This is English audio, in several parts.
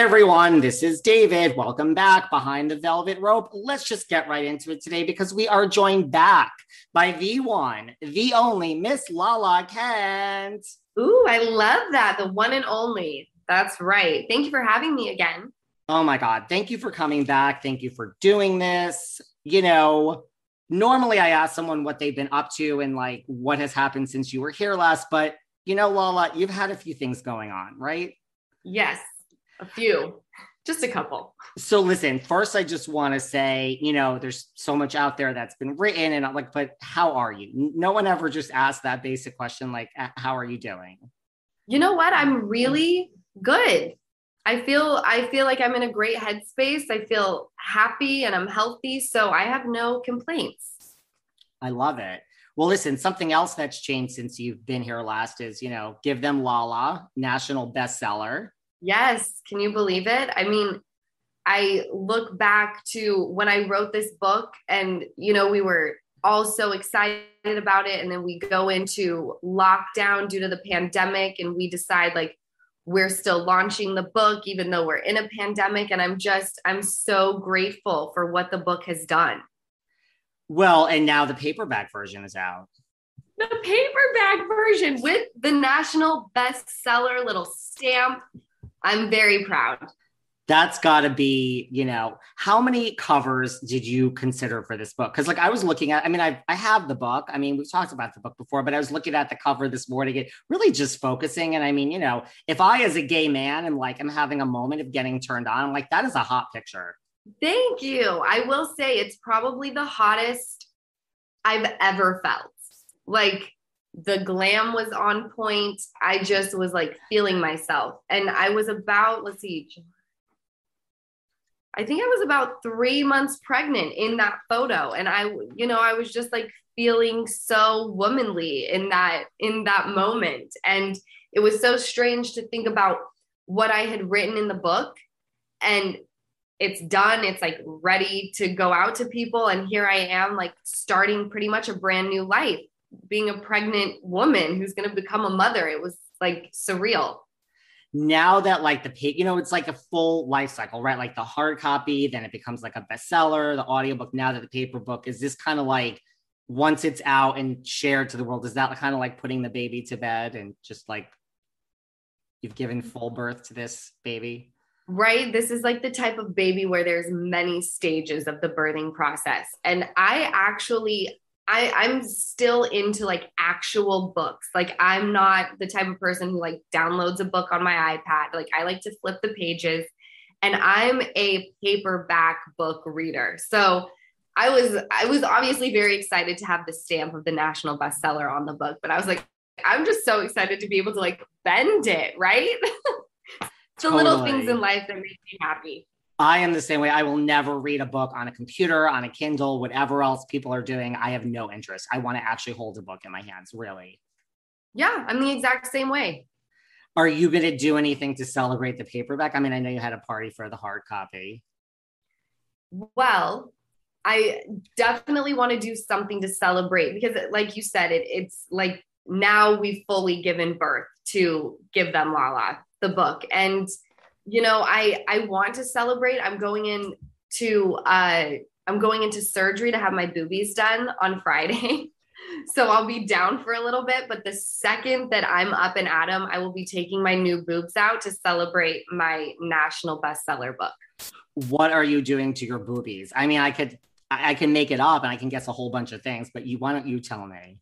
Everyone, this is David. Welcome back behind the velvet rope. Let's just get right into it today because we are joined back by the one, the only Miss Lala Kent. Ooh, I love that. The one and only. That's right. Thank you for having me again. Oh my God. Thank you for coming back. Thank you for doing this. You know, normally I ask someone what they've been up to and like what has happened since you were here last, but you know, Lala, you've had a few things going on, right? Yes, a few, just a couple. So listen, first I just want to say, you know, there's so much out there that's been written and I'm like, but how are you? No one ever just asked that basic question like how are you doing? You know what? I'm really good. I feel I feel like I'm in a great headspace. I feel happy and I'm healthy, so I have no complaints. I love it. Well, listen, something else that's changed since you've been here last is, you know, Give Them Lala, national bestseller. Yes. Can you believe it? I mean, I look back to when I wrote this book and, you know, we were all so excited about it. And then we go into lockdown due to the pandemic and we decide like we're still launching the book, even though we're in a pandemic. And I'm just, I'm so grateful for what the book has done. Well, and now the paperback version is out. The paperback version with the national bestseller little stamp. I'm very proud. That's got to be, you know, how many covers did you consider for this book? Because, like, I was looking at, I mean, I, I have the book. I mean, we've talked about the book before, but I was looking at the cover this morning, it really just focusing. And I mean, you know, if I, as a gay man, am like, I'm having a moment of getting turned on, I'm like, that is a hot picture. Thank you. I will say it's probably the hottest I've ever felt. Like the glam was on point. I just was like feeling myself. And I was about, let's see, I think I was about three months pregnant in that photo. And I, you know, I was just like feeling so womanly in that, in that moment. And it was so strange to think about what I had written in the book and it's done it's like ready to go out to people and here i am like starting pretty much a brand new life being a pregnant woman who's going to become a mother it was like surreal now that like the you know it's like a full life cycle right like the hard copy then it becomes like a bestseller the audiobook now that the paper book is this kind of like once it's out and shared to the world is that kind of like putting the baby to bed and just like you've given full birth to this baby right? This is like the type of baby where there's many stages of the birthing process. And I actually I, I'm still into like actual books. Like I'm not the type of person who like downloads a book on my iPad. Like I like to flip the pages and I'm a paperback book reader. So I was I was obviously very excited to have the stamp of the national bestseller on the book, but I was like, I'm just so excited to be able to like bend it, right? the Totally. little things in life that make me happy. I am the same way. I will never read a book on a computer, on a Kindle, whatever else people are doing. I have no interest. I want to actually hold a book in my hands, really. Yeah, I'm the exact same way. Are you going to do anything to celebrate the paperback? I mean, I know you had a party for the hard copy. Well, I definitely want to do something to celebrate because, like you said, it, it's like now we've fully given birth to Give Them Lala, the book. And, you know, I, I want to celebrate. I'm going in to, uh, I'm going into surgery to have my boobies done on Friday. so I'll be down for a little bit. But the second that I'm up and at 'em, I will be taking my new boobs out to celebrate my national bestseller book. What are you doing to your boobies? I mean, I could, I, I can make it up and I can guess a whole bunch of things, but you, why don't you tell me?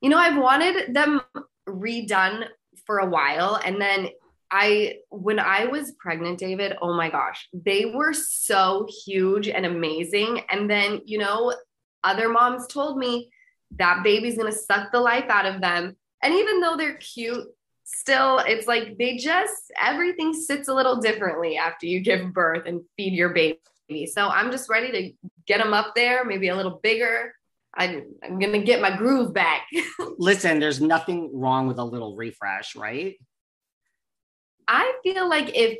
You know, I've wanted them redone for a while. And then I, when I was pregnant, David, oh my gosh, they were so huge and amazing. And then, you know, other moms told me that baby's going to suck the life out of them. And even though they're cute, still, it's like they just, everything sits a little differently after you give birth and feed your baby. So I'm just ready to get them up there, maybe a little bigger. I'm, I'm going to get my groove back. Listen, there's nothing wrong with a little refresh, right? I feel like if,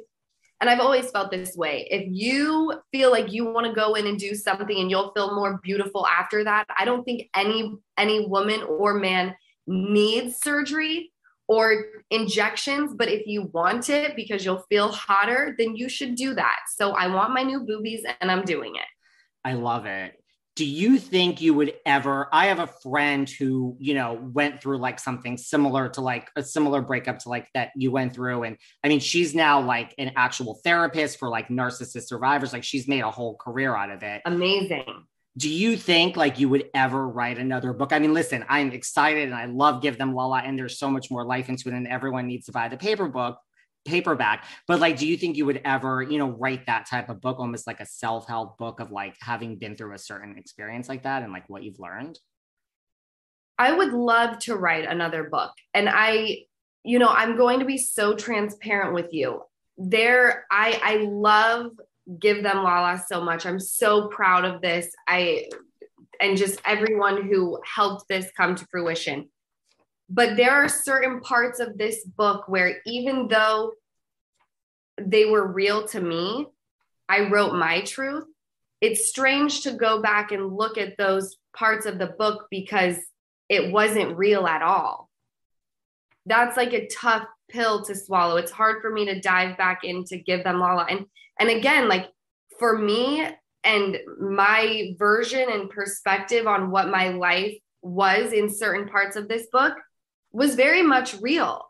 and I've always felt this way, if you feel like you want to go in and do something and you'll feel more beautiful after that, I don't think any any woman or man needs surgery or injections, but if you want it because you'll feel hotter, then you should do that. So I want my new boobies and I'm doing it. I love it. Do you think you would ever? I have a friend who, you know, went through like something similar to like a similar breakup to like that you went through. And I mean, she's now like an actual therapist for like narcissist survivors. Like she's made a whole career out of it. Amazing. Do you think like you would ever write another book? I mean, listen, I'm excited and I love Give Them Lala, and there's so much more life into it, and everyone needs to buy the paper book paperback but like do you think you would ever you know write that type of book almost like a self-help book of like having been through a certain experience like that and like what you've learned I would love to write another book. And I, you know, I'm going to be so transparent with you. There, I I love Give Them Lala so much. I'm so proud of this. I and just everyone who helped this come to fruition. But there are certain parts of this book where even though they were real to me, I wrote my truth. It's strange to go back and look at those parts of the book because it wasn't real at all. That's like a tough pill to swallow. It's hard for me to dive back in to give them Lala. And and again, like for me and my version and perspective on what my life was in certain parts of this book was very much real.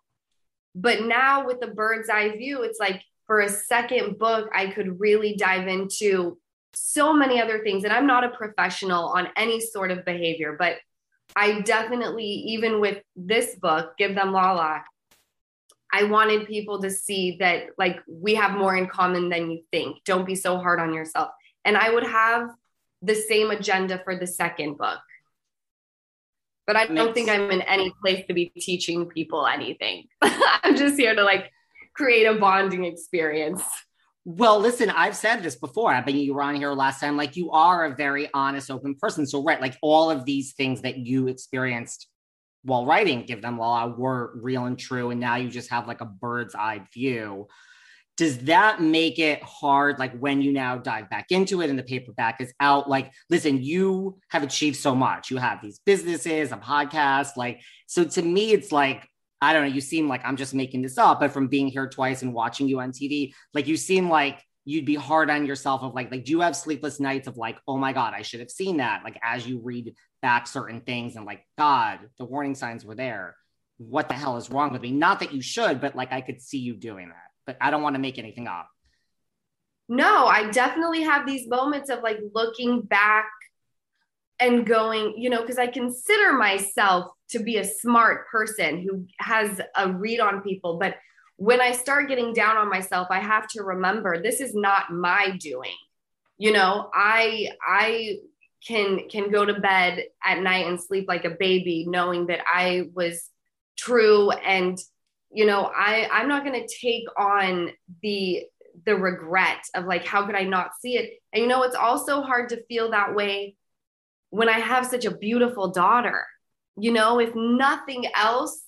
But now with the bird's eye view, it's like for a second book, I could really dive into so many other things. And I'm not a professional on any sort of behavior, but I definitely, even with this book, Give Them Lala, I wanted people to see that like we have more in common than you think. Don't be so hard on yourself. And I would have the same agenda for the second book. But I don't think I'm in any place to be teaching people anything. I'm just here to like create a bonding experience. Well, listen, I've said this before. I mean, you were on here last time. Like, you are a very honest, open person. So, right, like all of these things that you experienced while writing Give Them Law were real and true. And now you just have like a bird's eye view. Does that make it hard, like when you now dive back into it and the paperback is out? Like, listen, you have achieved so much. You have these businesses, a podcast. Like, so to me, it's like, I don't know, you seem like I'm just making this up, but from being here twice and watching you on TV, like you seem like you'd be hard on yourself of like, like, do you have sleepless nights of like, oh my God, I should have seen that? Like as you read back certain things and like, God, the warning signs were there. What the hell is wrong with me? Not that you should, but like I could see you doing that. But I don't want to make anything up. No, I definitely have these moments of like looking back and going, you know, because I consider myself to be a smart person who has a read on people. But when I start getting down on myself, I have to remember this is not my doing. You know, I I can can go to bed at night and sleep like a baby knowing that I was true and you know i i'm not going to take on the the regret of like how could i not see it? And you know it's also hard to feel that way when i have such a beautiful daughter you know? If nothing else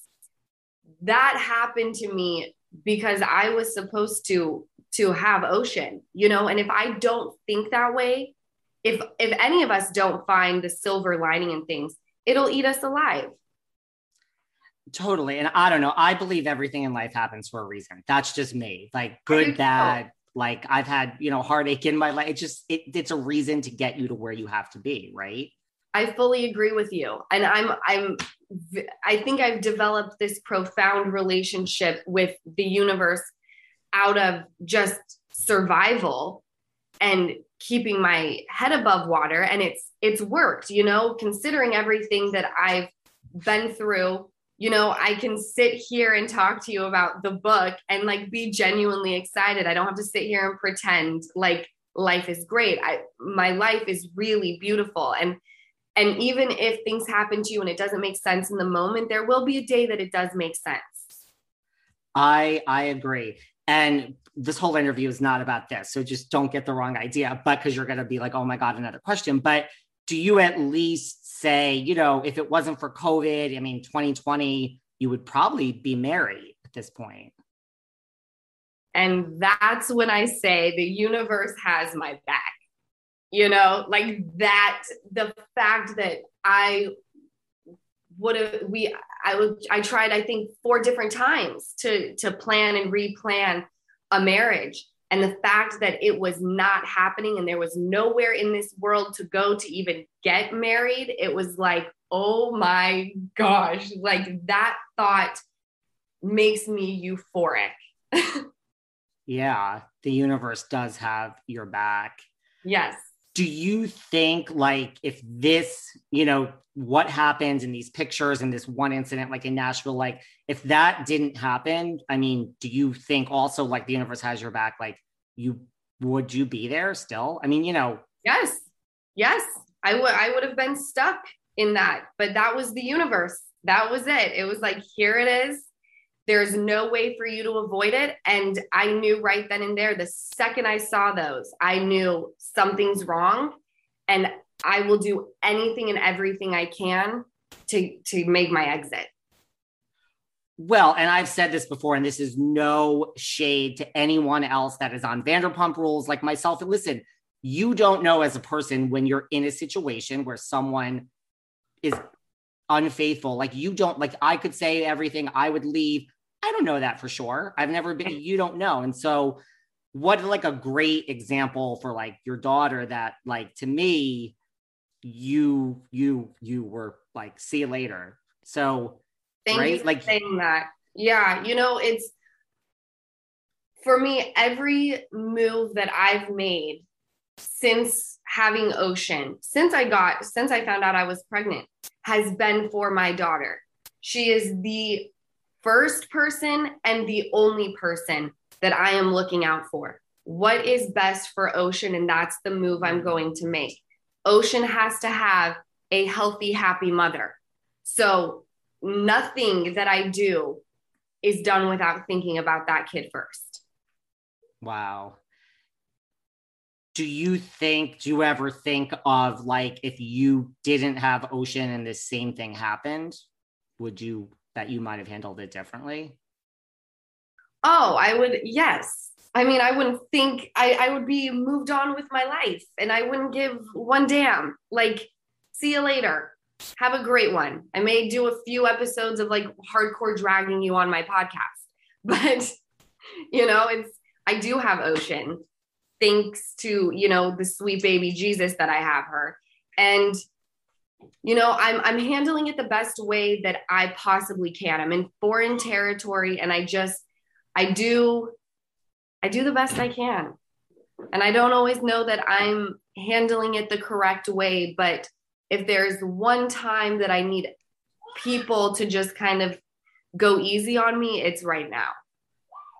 that happened to me because i was supposed to to have ocean you know? And if i don't think that way if if any of us don't find the silver lining in things it'll eat us alive totally and i don't know i believe everything in life happens for a reason that's just me like good bad like i've had you know heartache in my life it just it, it's a reason to get you to where you have to be right? I fully agree with you and i'm i'm i think i've developed this profound relationship with the universe out of just survival and keeping my head above water and it's it's worked you know considering everything that i've been through you know i can sit here and talk to you about the book and like be genuinely excited. I don't have to sit here and pretend like life is great. I my life is really beautiful. And and even if things happen to you and it doesn't make sense in the moment there will be a day that it does make sense. I i agree. And this whole interview is not about this. So just don't get the wrong idea, but because you're going to be like, oh my God, another question. But do you at least say, you know, if it wasn't for COVID, I mean, 2020, you would probably be married at this point? And that's when I say the universe has my back. You know, like that, the fact that I would have we I would I tried I think four different times to to plan and replan a marriage and the fact that it was not happening and there was nowhere in this world to go to even get married it was like oh my gosh like that thought makes me euphoric. Yeah the universe does have your back. Yes do you think like if this you know what happens in these pictures and this one incident like in nashville like if that didn't happen i mean do you think also like the universe has your back? Like you would you be there still? I mean you know. Yes. Yes. I would i would have been stuck in that but that was the universe. That was it. It was like here it is there's no way for you to avoid it. And I knew right then and there, the second I saw those, I knew something's wrong. And I will do anything and everything I can to to make my exit. Well, and I've said this before, and this is no shade to anyone else that is on Vanderpump rules like myself. Listen, you don't know as a person when you're in a situation where someone is unfaithful. Like you don't like I could say everything, I would leave. I don't know that for sure. I've never been, mm. you don't know. And so, what like a great example for like your daughter that, like, to me, you, you, you were like, see you later. So, thank right? you like saying that. Yeah. You know, it's for me, every move that I've made since having Ocean, since I got, since I found out I was pregnant, has been for my daughter. She is the first person and the only person that I am looking out for. What is best for Ocean? And that's the move I'm going to make. Ocean has to have a healthy, happy mother. So nothing that I do is done without thinking about that kid first. Wow. Do you think, do you ever think of like if you didn't have Ocean and the same thing happened, would you that you might have handled it differently? Oh, I would, yes. I mean, I wouldn't think I, I would be moved on with my life and I wouldn't give one damn. Like, see you later. Have a great one. I may do a few episodes of like hardcore dragging you on my podcast, but you know, it's, I do have Ocean thanks to, you know, the sweet baby Jesus that I have her. And you know i'm i'm handling it the best way that i possibly can. I'm in foreign territory and i just i do i do the best i can. And i don't always know that i'm handling it the correct way but if there's one time that i need people to just kind of go easy on me it's right now.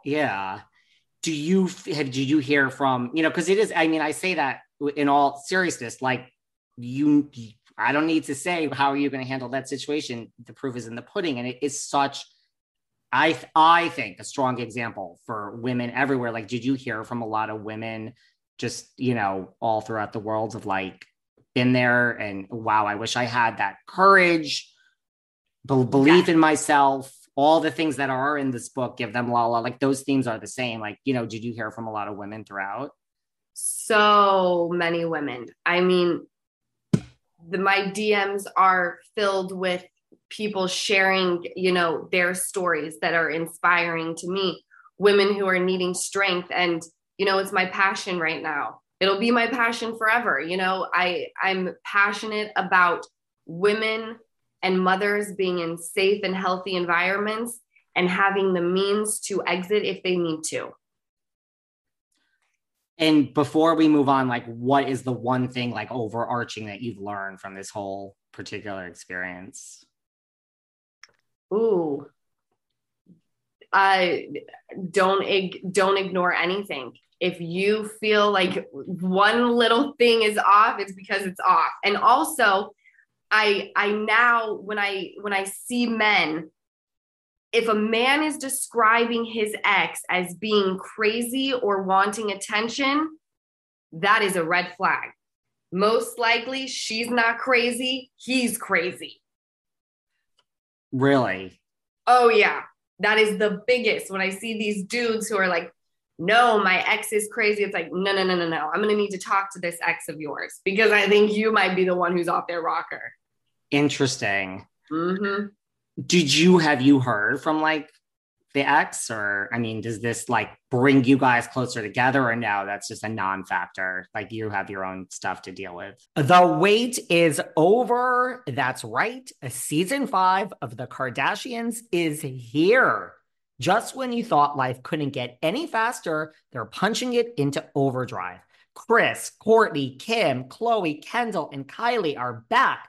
Yeah. Do you have did you hear from you know because it is i mean i say that in all seriousness like you I don't need to say how are you going to handle that situation. The proof is in the pudding, and it is such. I I think a strong example for women everywhere. Like, did you hear from a lot of women, just you know, all throughout the world of like, been there and wow, I wish I had that courage, be- belief in myself, all the things that are in this book. Give them la la. Like those themes are the same. Like, you know, did you hear from a lot of women throughout? So many women. I mean, the my DMs are filled with people sharing, you know, their stories that are inspiring to me. Women who are needing strength and you know, it's my passion right now. It'll be my passion forever. You know, I I'm passionate about women and mothers being in safe and healthy environments and having the means to exit if they need to. And before we move on, like, what is the one thing, like, overarching that you've learned from this whole particular experience? Ooh, I don't don't ignore anything. If you feel like one little thing is off, it's because it's off. And also, I I now when I when I see men if a man is describing his ex as being crazy or wanting attention, that is a red flag. Most likely, she's not crazy, he's crazy. Really? Oh, yeah. That is the biggest. When I see these dudes who are like, no, my ex is crazy. It's like, no, no, no, no, no. I'm going to need to talk to this ex of yours because I think you might be the one who's off their rocker. Interesting. Mm-hmm did you have you heard from like the ex? Or i mean does this like bring you guys closer together or no that's just a non-factor? Like you have your own stuff to deal with. The wait is over. That's right. A season five of the kardashians is here. Just when you thought life couldn't get any faster they're punching it into overdrive. Kris kourtney kim khloe kendall and kylie are back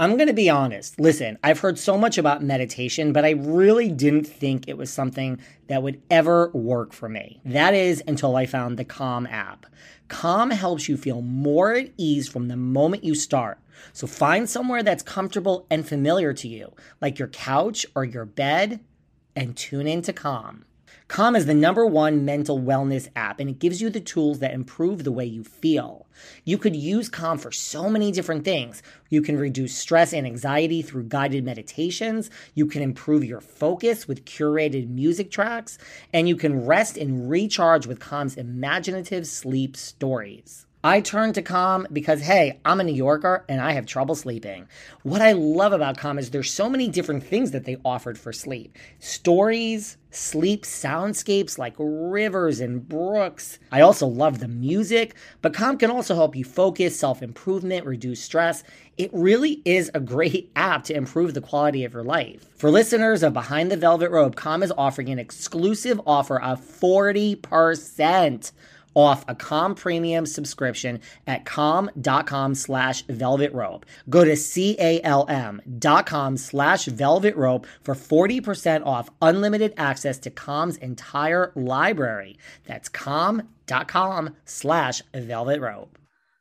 I'm going to be honest. Listen, I've heard so much about meditation, but I really didn't think it was something that would ever work for me. That is until I found the Calm app. Calm helps you feel more at ease from the moment you start. So find somewhere that's comfortable and familiar to you, like your couch or your bed, and tune in to Calm. Calm is the number one mental wellness app, and it gives you the tools that improve the way you feel. You could use Calm for so many different things. You can reduce stress and anxiety through guided meditations. You can improve your focus with curated music tracks. And you can rest and recharge with Calm's imaginative sleep stories. I turn to Calm because, hey, I'm a New Yorker and I have trouble sleeping. What I love about Calm is there's so many different things that they offered for sleep stories, sleep soundscapes like rivers and brooks. I also love the music, but Calm can also help you focus, self improvement, reduce stress. It really is a great app to improve the quality of your life. For listeners of Behind the Velvet Rope, Calm is offering an exclusive offer of 40% off a Calm Premium subscription at calm.com slash velvet rope. Go to C-A-L-M dot com slash velvet rope for 40% off unlimited access to Calm's entire library. That's calm.com slash velvet rope.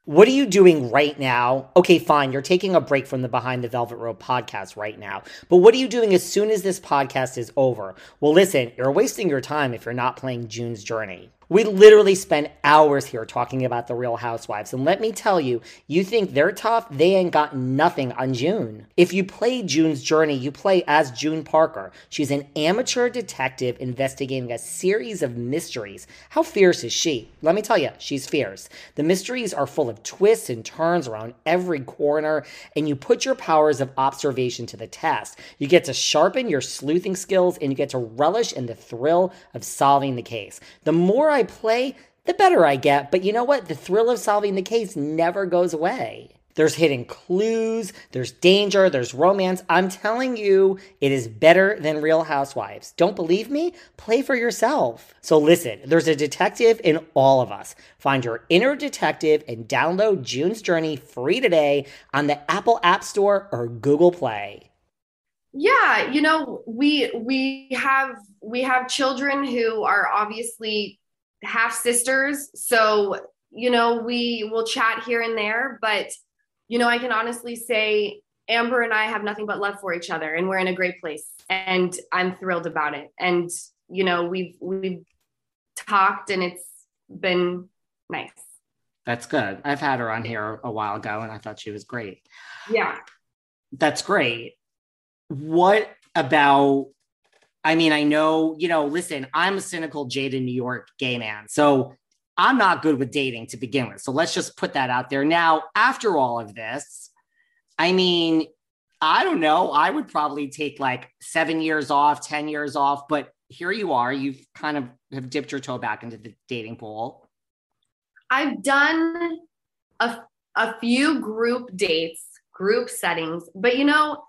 What are you doing right now? Okay, fine. You're taking a break from the Behind the Velvet Rope podcast right now. But what are you doing as soon as this podcast is over? Well, listen, you're wasting your time if you're not playing June's Journey. We literally spend hours here talking about the Real Housewives. And let me tell you, you think they're tough, they ain't got nothing on June. If you play June's Journey, you play as June Parker. She's an amateur detective investigating a series of mysteries. How fierce is she? Let me tell you, she's fierce. The mysteries are full of twists and turns around every corner, and you put your powers of observation to the test. You get to sharpen your sleuthing skills, and you get to relish in the thrill of solving the case. The more I play, the better I get. But you know what? The thrill of solving the case never goes away. There's hidden clues, there's danger, there's romance. I'm telling you, it is better than Real Housewives. Don't believe me? Play for yourself. So listen, there's a detective in all of us. Find your inner detective and download June's Journey free today on the Apple App Store or Google Play. Yeah, you know, we we have we have children who are obviously half sisters, so you know, we will chat here and there, but you know, I can honestly say Amber and I have nothing but love for each other and we're in a great place and I'm thrilled about it. And you know, we've we've talked and it's been nice. That's good. I've had her on here a while ago and I thought she was great. Yeah. That's great. What about I mean, I know, you know, listen, I'm a cynical jaded New York gay man. So I'm not good with dating to begin with. So let's just put that out there. Now, after all of this, I mean, I don't know. I would probably take like seven years off, 10 years off, but here you are. You've kind of have dipped your toe back into the dating pool. I've done a, a few group dates, group settings, but you know,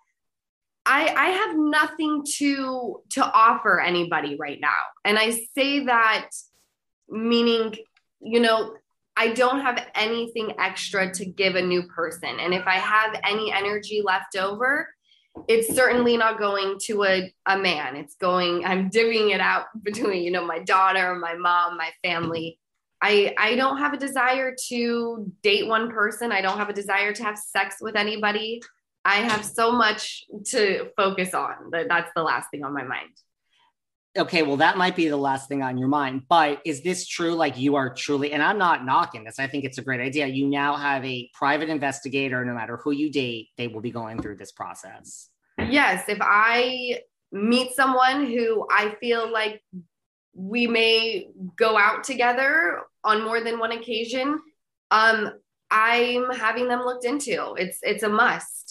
I, I have nothing to to offer anybody right now. And I say that meaning you know, I don't have anything extra to give a new person. And if I have any energy left over, it's certainly not going to a, a man. It's going, I'm divvying it out between, you know, my daughter, my mom, my family. I, I don't have a desire to date one person. I don't have a desire to have sex with anybody. I have so much to focus on that that's the last thing on my mind okay, well, that might be the last thing on your mind. But is this true? Like you are truly, and I'm not knocking this. I think it's a great idea. You now have a private investigator. No matter who you date, they will be going through this process. Yes. If I meet someone who I feel like we may go out together on more than one occasion, um, I'm having them looked into. It's it's a must.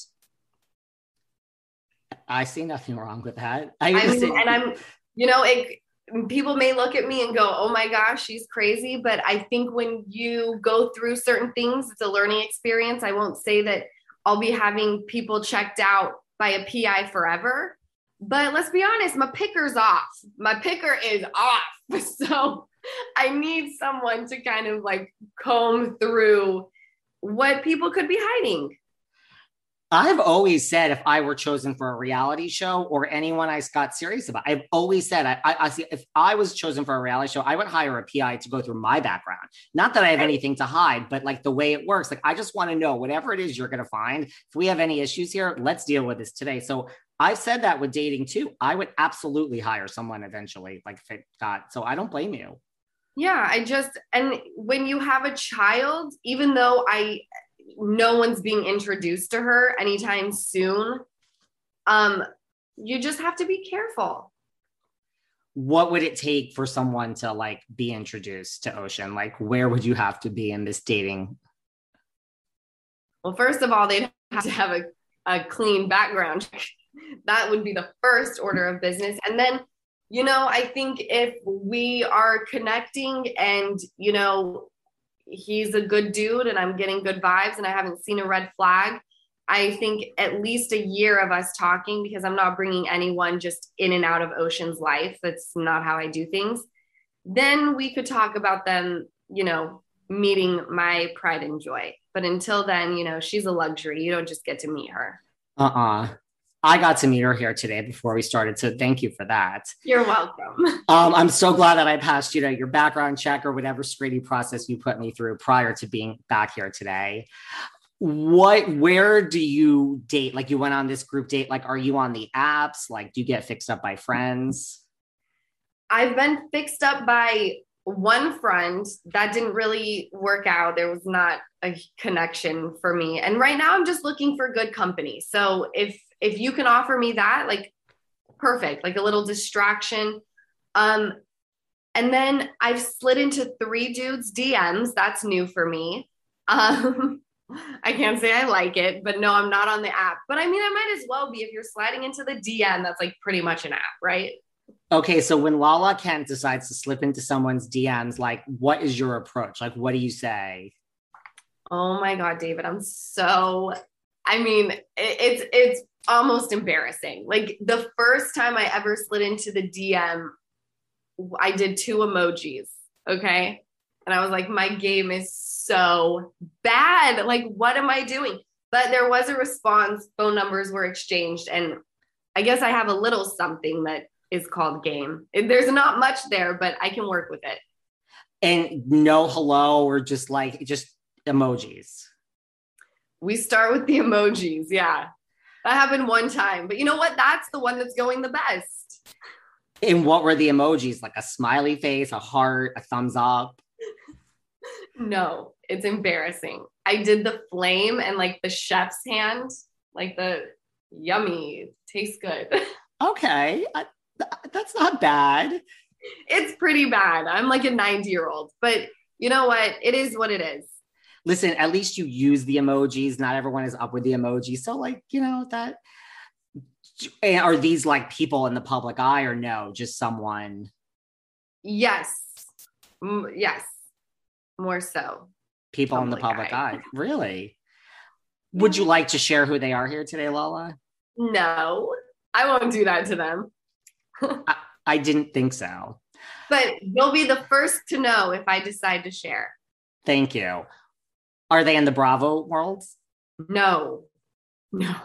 I see nothing wrong with that. I, I mean, and I'm you know, it people may look at me and go, "Oh my gosh, she's crazy," but I think when you go through certain things, it's a learning experience. I won't say that I'll be having people checked out by a PI forever, but let's be honest, my picker's off. My picker is off. So I need someone to kind of like comb through what people could be hiding. I've always said if I were chosen for a reality show or anyone I got serious about, I've always said I, I, I see if I was chosen for a reality show, I would hire a PI to go through my background. Not that I have anything to hide, but like the way it works, like I just want to know whatever it is you're going to find. If we have any issues here, let's deal with this today. So I've said that with dating too. I would absolutely hire someone eventually, like if it got. So I don't blame you. Yeah, I just and when you have a child, even though I no one's being introduced to her anytime soon. Um you just have to be careful. What would it take for someone to like be introduced to ocean? Like where would you have to be in this dating? Well first of all they'd have to have a, a clean background that would be the first order of business. And then you know i think if we are connecting and you know he's a good dude and I'm getting good vibes and I haven't seen a red flag. I think at least a year of us talking because I'm not bringing anyone just in and out of Ocean's life. That's not how I do things. Then we could talk about them, you know, meeting my pride and joy. But until then, you know, she's a luxury. You don't just get to meet her. Uh uh-uh. uh I got to meet her here today before we started. So thank you for that. You're welcome. Um, I'm so glad that I passed, you know, your background check or whatever screening process you put me through prior to being back here today. What, where do you date? Like you went on this group date. Like, are you on the apps? Like, do you get fixed up by friends? I've been fixed up by one friend that didn't really work out. There was not a connection for me. And right now I'm just looking for good company. So if if you can offer me that, like perfect, like a little distraction. Um, and then I've slid into three dudes' DMs. That's new for me. Um, I can't say I like it, but no, I'm not on the app. But I mean, I might as well be if you're sliding into the DM. That's like pretty much an app, right? Okay, so when Lala Kent decides to slip into someone's DMs, like, what is your approach? Like, what do you say? Oh my God, David, I'm so, I mean, it, it's, it's almost embarrassing. Like the first time I ever slid into the DM, I did two emojis. Okay. And I was like, my game is so bad. Like, what am I doing? But there was a response, phone numbers were exchanged. And I guess I have a little something that is called game. There's not much there, but I can work with it. And no hello or just like just emojis. We start with the emojis. Yeah. That happened one time. But you know what? That's the one that's going the best. And what were the emojis? Like a smiley face, a heart, a thumbs up? No, it's embarrassing. I did the flame and like the chef's hand, like the yummy, tastes good. Okay, I, that's not bad. It's pretty bad. I'm like a 90 year old, but you know what? It is what it is. Listen, at least you use the emojis. Not everyone is up with the emojis. So, like, you know, that are these like people in the public eye or no? Just someone? Yes. yes more so. People in the public eye. eye. Really? Would you like to share who they are here today, Lala? No, I won't do that to them. I, I didn't think so. But you'll be the first to know if I decide to share. Thank you. Are they in the Bravo worlds? No. No.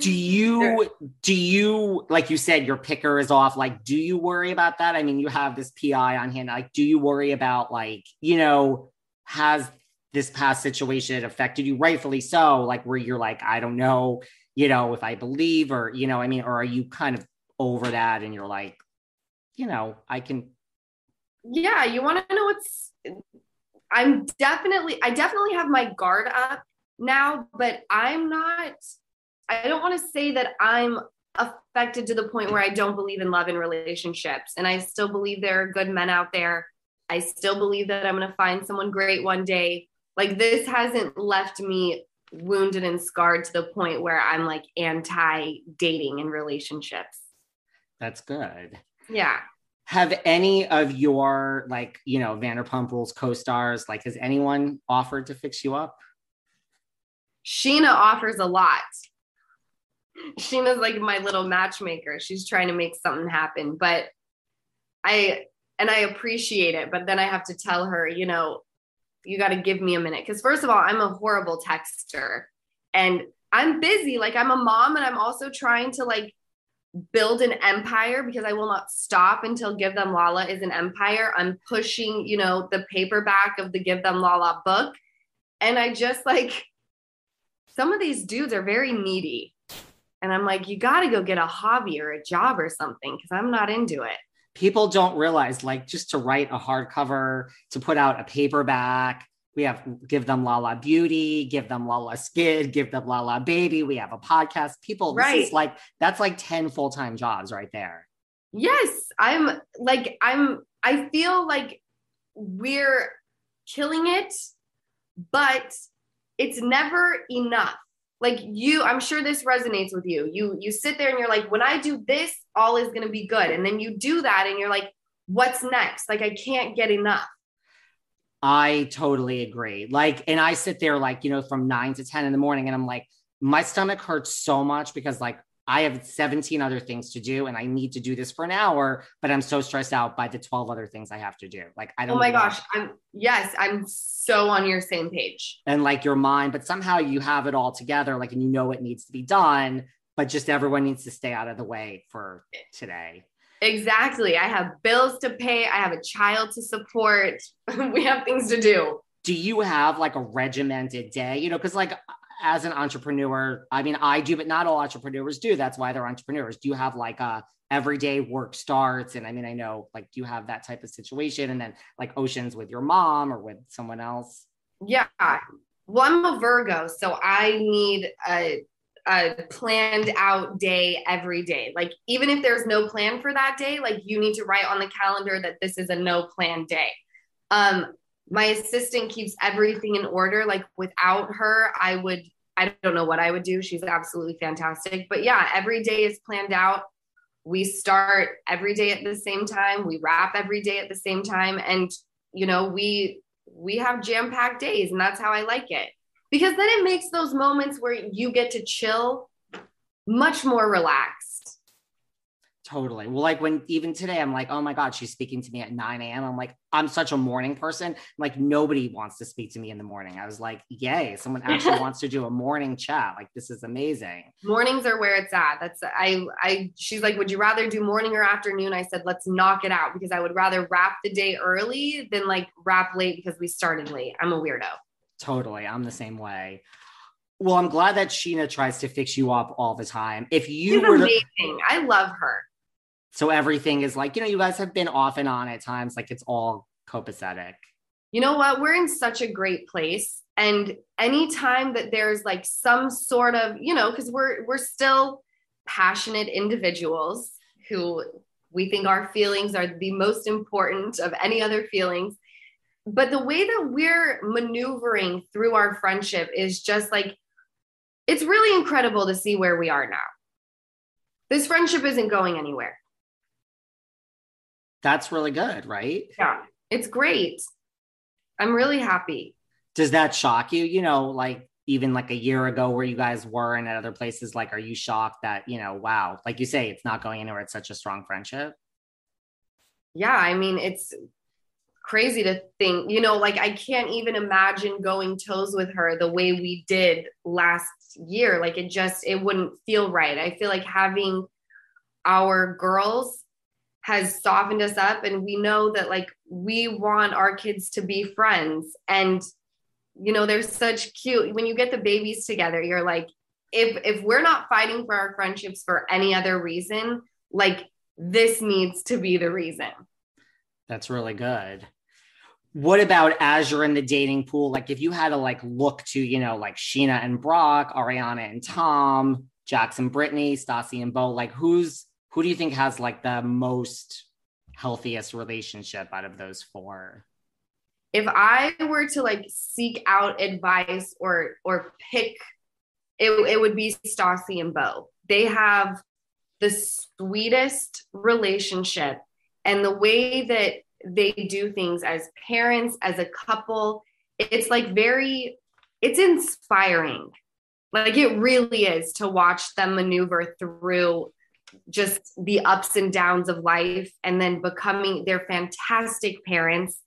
Do you do you like you said your picker is off. Like do you worry about that? I mean you have this pi on hand. Like do you worry about like you know has this past situation affected you? Rightfully so. Like where you're like i don't know you know if i believe or you know i mean or are you kind of over that and you're like you know i can yeah you want to know what's i'm definitely i definitely have my guard up now but i'm not I don't want to say that I'm affected to the point where I don't believe in love and relationships. And I still believe there are good men out there. I still believe that I'm going to find someone great one day. Like this hasn't left me wounded and scarred to the point where I'm like anti dating and relationships. That's good. Yeah. Have any of your like, you know, Vanderpump Rules co-stars, like has anyone offered to fix you up? Scheana offers a lot. Scheana's like my little matchmaker. She's trying to make something happen. But I, and I appreciate it. But then I have to tell her, you know, you got to give me a minute. Because, first of all, I'm a horrible texter and I'm busy. Like, I'm a mom and I'm also trying to like build an empire because I will not stop until Give Them Lala is an empire. I'm pushing, you know, the paperback of the Give Them Lala book. And I just like, some of these dudes are very needy and I'm like, you got to go get a hobby or a job or something because I'm not into it. People don't realize, like, just to write a hardcover, to put out a paperback, we have give them Lala Beauty, give them Lala Skid, give them Lala Baby. We have a podcast. People, right. this is like, that's like 10 full time jobs right there. Yes. I'm like, I'm, I feel like we're killing it, but it's never enough like you i'm sure this resonates with you you you sit there and you're like when i do this all is going to be good and then you do that and you're like what's next like i can't get enough i totally agree like and i sit there like you know from 9 to 10 in the morning and i'm like my stomach hurts so much because like I have 17 other things to do and I need to do this for an hour, but I'm so stressed out by the 12 other things I have to do. Like, I don't Oh my gosh. I'm, yes, I'm so on your same page. And like your mind, but somehow you have it all together, like, and you know it needs to be done, but just everyone needs to stay out of the way for today. Exactly. I have bills to pay, I have a child to support, we have things to do do you have like a regimented day you know because like as an entrepreneur, I mean, I do, but not all entrepreneurs do. That's why they're entrepreneurs. Do you have like a everyday work starts? And I mean, I know like, do you have that type of situation? And then like oceans with your mom or with someone else? Yeah. Well, I'm a Virgo, so I need a, a planned out day every day. Like, even if there's no plan for that day, like you need to write on the calendar that this is a no plan day. Um, my assistant keeps everything in order. Like without her, I would, I don't know what I would do. She's absolutely fantastic. But yeah, every day is planned out. We start every day at the same time. We wrap every day at the same time. And, you know, we we have jam packed days, and that's how I like it. Because then it makes those moments where you get to chill much more relaxed Totally. Well, like when even today, I'm like, oh my God, she's speaking to me at 9 a.m. I'm like, I'm such a morning person. Like, nobody wants to speak to me in the morning. I was like, yay, someone actually wants to do a morning chat. Like, this is amazing. Mornings are where it's at. That's, I, I, she's like, would you rather do morning or afternoon? I said, let's knock it out because I would rather wrap the day early than like wrap late because we started late. I'm a weirdo. Totally. I'm the same way. Well, I'm glad that Scheana tries to fix you up all the time. If you She's were amazing. To- I love her. So everything is like, you know, you guys have been off and on at times, like it's all copacetic. You know what? We're in such a great place. And anytime that there's like some sort of, you know, because we're we're still passionate individuals who we think our feelings are the most important of any other feelings. But the way that we're maneuvering through our friendship is just like, it's really incredible to see where we are now. This friendship isn't going anywhere that's really good, right? Yeah, it's great. I'm really happy. Does that shock you? You know, like even like a year ago where you guys were and at other places, like, are you shocked that, you know, wow, like you say, it's not going anywhere. It's such a strong friendship. Yeah. I mean, it's crazy to think, you know, like I can't even imagine going toes with her the way we did last year. Like it just, it wouldn't feel right. I feel like having our girls has softened us up and we know that like we want our kids to be friends and you know they're such cute when you get the babies together you're like if if we're not fighting for our friendships for any other reason like this needs to be the reason that's really good what about as you're in the dating pool like if you had to like look to you know like Scheana and brock ariana and tom jackson brittany stassi and Bo, like who's who do you think has like the most healthiest relationship out of those four? If I were to like seek out advice or or pick, it, it would be Stassi and Bo. They have the sweetest relationship and the way that they do things as parents, as a couple, it's like very, it's inspiring. Like it really is to watch them maneuver through just the ups and downs of life and then becoming they're fantastic parents.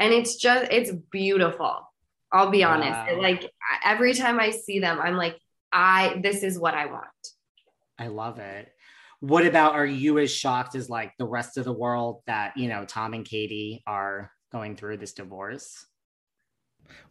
And it's just it's beautiful i'll be honest. Like every time i see them i'm like i this is what i want. I love it what about are you as shocked as like the rest of the world that you know tom and katie are going through this divorce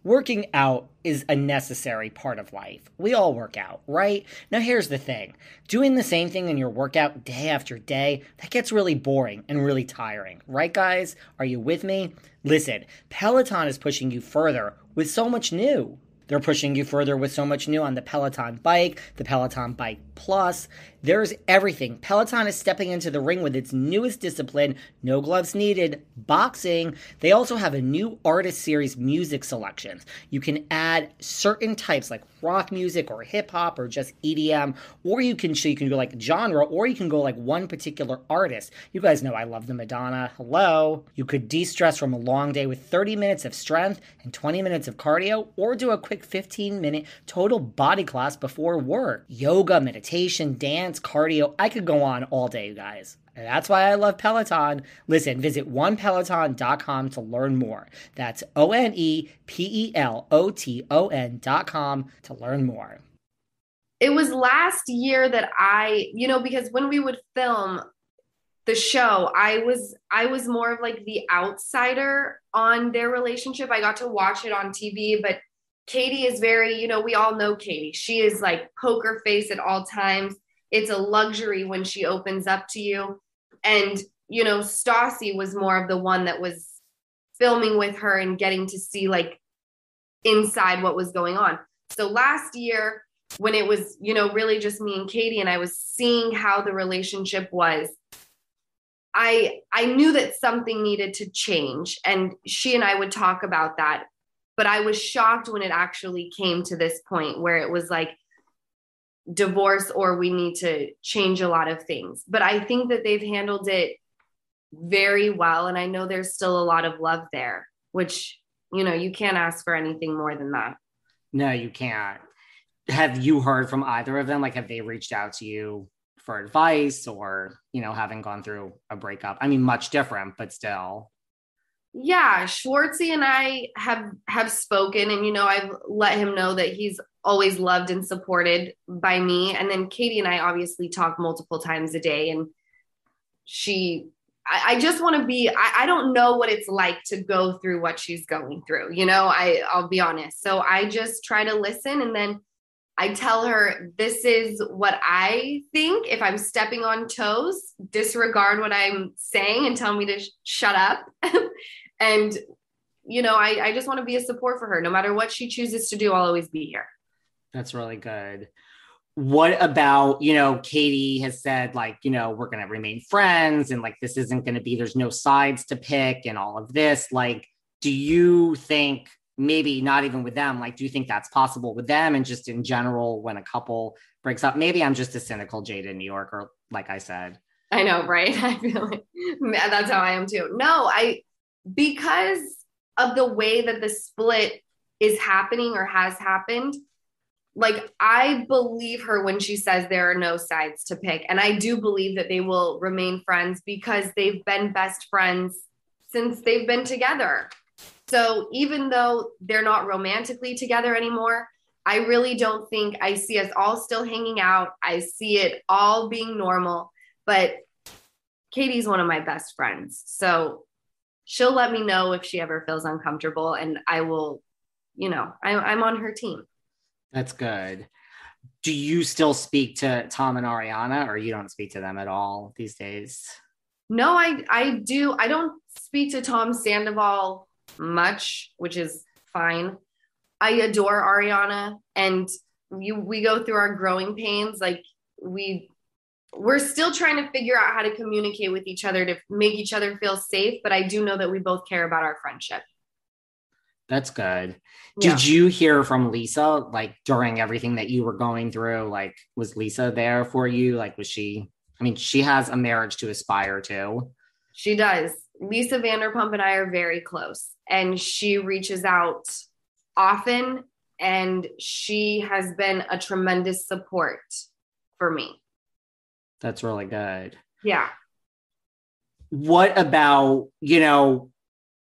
Working out is a necessary part of life. We all work out, right? Now, here's the thing doing the same thing in your workout day after day, that gets really boring and really tiring, right, guys? Are you with me? Listen, Peloton is pushing you further with so much new. They're pushing you further with so much new on the Peloton bike, the Peloton Bike Plus. There's everything. Peloton is stepping into the ring with its newest discipline, no gloves needed, boxing. They also have a new artist series music selections. You can add certain types like rock music or hip hop or just EDM, or you can so you can go like genre, or you can go like one particular artist. You guys know I love the Madonna. Hello. You could de-stress from a long day with 30 minutes of strength and 20 minutes of cardio, or do a quick 15 minute total body class before work. Yoga, meditation, dance, cardio. I could go on all day, you guys. And that's why I love Peloton. Listen, visit onepeloton.com to learn more. That's O N E P E L O T O N.com to learn more. It was last year that I, you know, because when we would film the show, I was I was more of like the outsider on their relationship. I got to watch it on TV, but Katie is very, you know, we all know Katie. She is like poker face at all times. It's a luxury when she opens up to you. And, you know, Stassi was more of the one that was filming with her and getting to see like inside what was going on. So last year, when it was, you know, really just me and Katie, and I was seeing how the relationship was, I I knew that something needed to change. And she and I would talk about that but I was shocked when it actually came to this point where it was like divorce or we need to change a lot of things. But I think that they've handled it very well. And I know there's still a lot of love there, which you know, you can't ask for anything more than that. No, you can't. Have you heard from either of them? Like, have they reached out to you for advice or, you know, having gone through a breakup? I mean, much different, but still. Yeah, Schwartzy and I have have spoken and you know, I've let him know that he's always loved and supported by me. And then Katie and I obviously talk multiple times a day and she I, I just want to be I, I don't know what it's like to go through what she's going through, you know, I I'll be honest. So I just try to listen and then I tell her, this is what I think. If I'm stepping on toes, disregard what I'm saying and tell me to sh- shut up. and, you know, I, I just want to be a support for her. No matter what she chooses to do, I'll always be here. That's really good. What about, you know, Katie has said, like, you know, we're going to remain friends and like this isn't going to be, there's no sides to pick and all of this. Like, do you think maybe not even with them like do you think that's possible with them? And just in general when a couple breaks up maybe i'm just a cynical jade in new york or like i said. I know right? I feel like that's how i am too. No i because of the way that the split is happening or has happened like i believe her when she says there are no sides to pick. And i do believe that they will remain friends because they've been best friends since they've been together so even though they're not romantically together anymore, I really don't think I see us all still hanging out. I see it all being normal. But Katie's one of my best friends. So she'll let me know if she ever feels uncomfortable and I will, you know, I, I'm on her team. That's good. Do you still speak to Tom and Ariana or you don't speak to them at all these days? No, I I do. I don't speak to Tom Sandoval much, which is fine. I adore Ariana and you we go through our growing pains like we we're still trying to figure out how to communicate with each other to make each other feel safe, but I do know that we both care about our friendship. That's good. Yeah. Did you hear from Lisa like during everything that you were going through? Like, was Lisa there for you? Like, was she? I mean, she has a marriage to aspire to. She does. Lisa Vanderpump and I are very close, and she reaches out often, and she has been a tremendous support for me. That's really good. Yeah. What about, you know,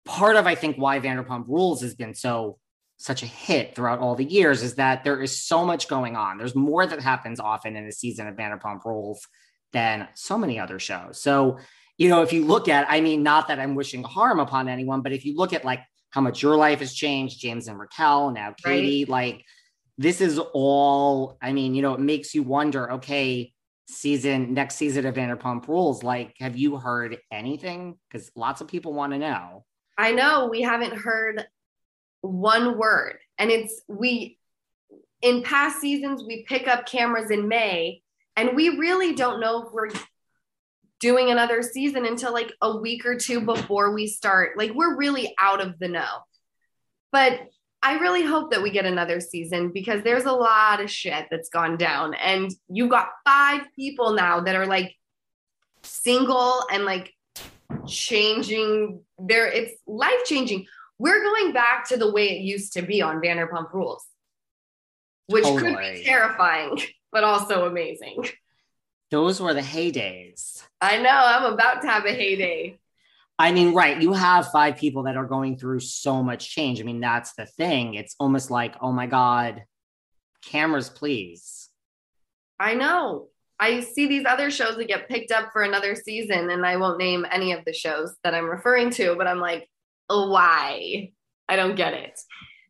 part of I think why Vanderpump Rules has been so such a hit throughout all the years is that there is so much going on. There's more that happens often in a season of Vanderpump Rules than so many other shows. So you know, if you look at, I mean, not that I'm wishing harm upon anyone, but if you look at like how much your life has changed, James and Raquel, now Katie, right. like this is all, I mean, you know, it makes you wonder, okay, season, next season of Vanderpump Rules, like, have you heard anything? Because lots of people want to know. I know we haven't heard one word. And it's, we, in past seasons, we pick up cameras in May and we really don't know if we're doing another season until like a week or two before we start. Like we're really out of the know. But I really hope that we get another season because there's a lot of shit that's gone down. And you've got five people now that are like single and like changing their it's life changing. We're going back to the way it used to be on Vanderpump Rules, which totally. could be terrifying, but also amazing. Those were the heydays. I know. I'm about to have a heyday. I mean, right. You have five people that are going through so much change. I mean, that's the thing. It's almost like, oh my God, cameras, please. I know. I see these other shows that get picked up for another season, and I won't name any of the shows that I'm referring to, but I'm like, oh, why? I don't get it.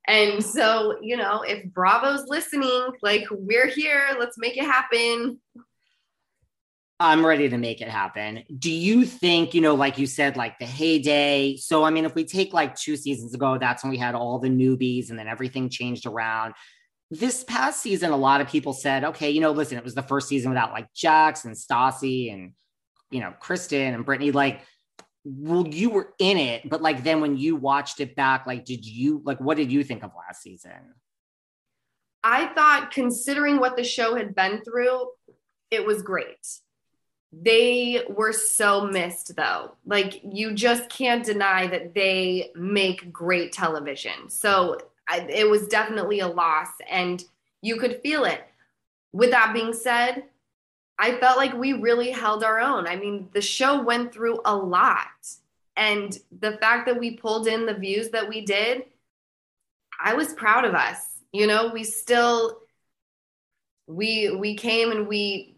And so, you know, if Bravo's listening, like, we're here, let's make it happen. I'm ready to make it happen. Do you think, you know, like you said, like the heyday? So, I mean, if we take like two seasons ago, that's when we had all the newbies and then everything changed around. This past season, a lot of people said, okay, you know, listen, it was the first season without like Jax and Stassi and, you know, Kristen and Brittany. Like, well, you were in it, but like then when you watched it back, like, did you, like, what did you think of last season? I thought, considering what the show had been through, it was great they were so missed though. Like you just can't deny that they make great television. So I, it was definitely a loss and you could feel it. With that being said, I felt like we really held our own. I mean, the show went through a lot. And the fact that we pulled in the views that we did, I was proud of us. You know, we still we we came and we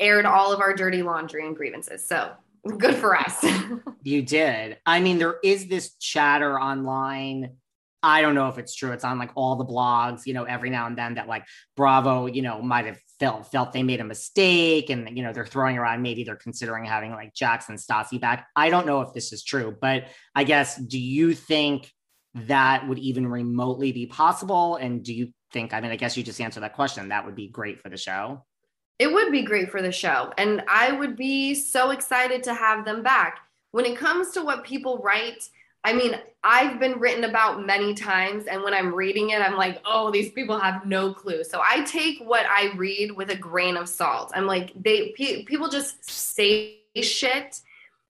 aired all of our dirty laundry and grievances. So good for us. you did. I mean, there is this chatter online. I don't know if it's true. It's on like all the blogs, you know, every now and then that like Bravo, you know, might have felt felt they made a mistake and you know they're throwing around maybe they're considering having like Jackson Stassi back. I don't know if this is true, but I guess do you think that would even remotely be possible? And do you think, I mean, I guess you just answered that question. That would be great for the show. It would be great for the show. And I would be so excited to have them back. When it comes to what people write, I mean, I've been written about many times, and when I'm reading it, I'm like, oh, these people have no clue. So I take what I read with a grain of salt. I'm like, they pe- people just say shit,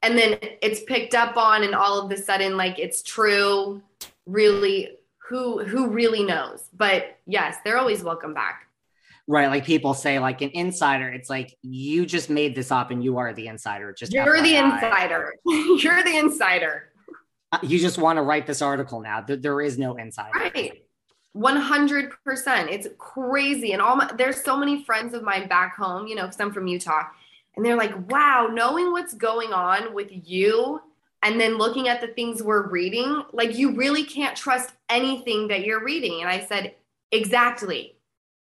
and then it's picked up on, and all of a sudden, like it's true. Really, who who really knows? But yes, they're always welcome back right? Like people say like an insider it's like you just made this up and you are the insider just you're FYI. the insider. You're the insider. Uh, you just want to write this article now. There is no insider. Right. 100% it's crazy. And all my there's so many friends of mine back home you know because i'm from utah and they're like wow knowing what's going on with you and then looking at the things we're reading like you really can't trust anything that you're reading. And i said exactly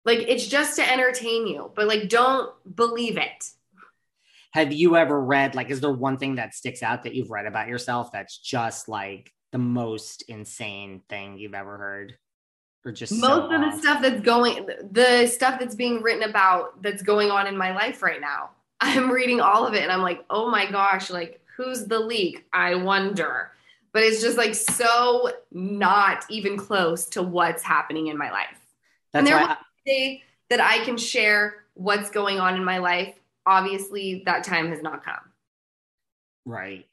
like it's just to entertain you, but like don't believe it. Have you ever read like is there one thing that sticks out that you've read about yourself that's just like the most insane thing you've ever heard? Or just most so of the stuff that's going the stuff that's being written about that's going on in my life right now. I'm reading all of it and I'm like, "Oh my gosh, like who's the leak? I wonder." But it's just like so not even close to what's happening in my life. That's and there why day that I can share what's going on in my life, obviously that time has not come. Right.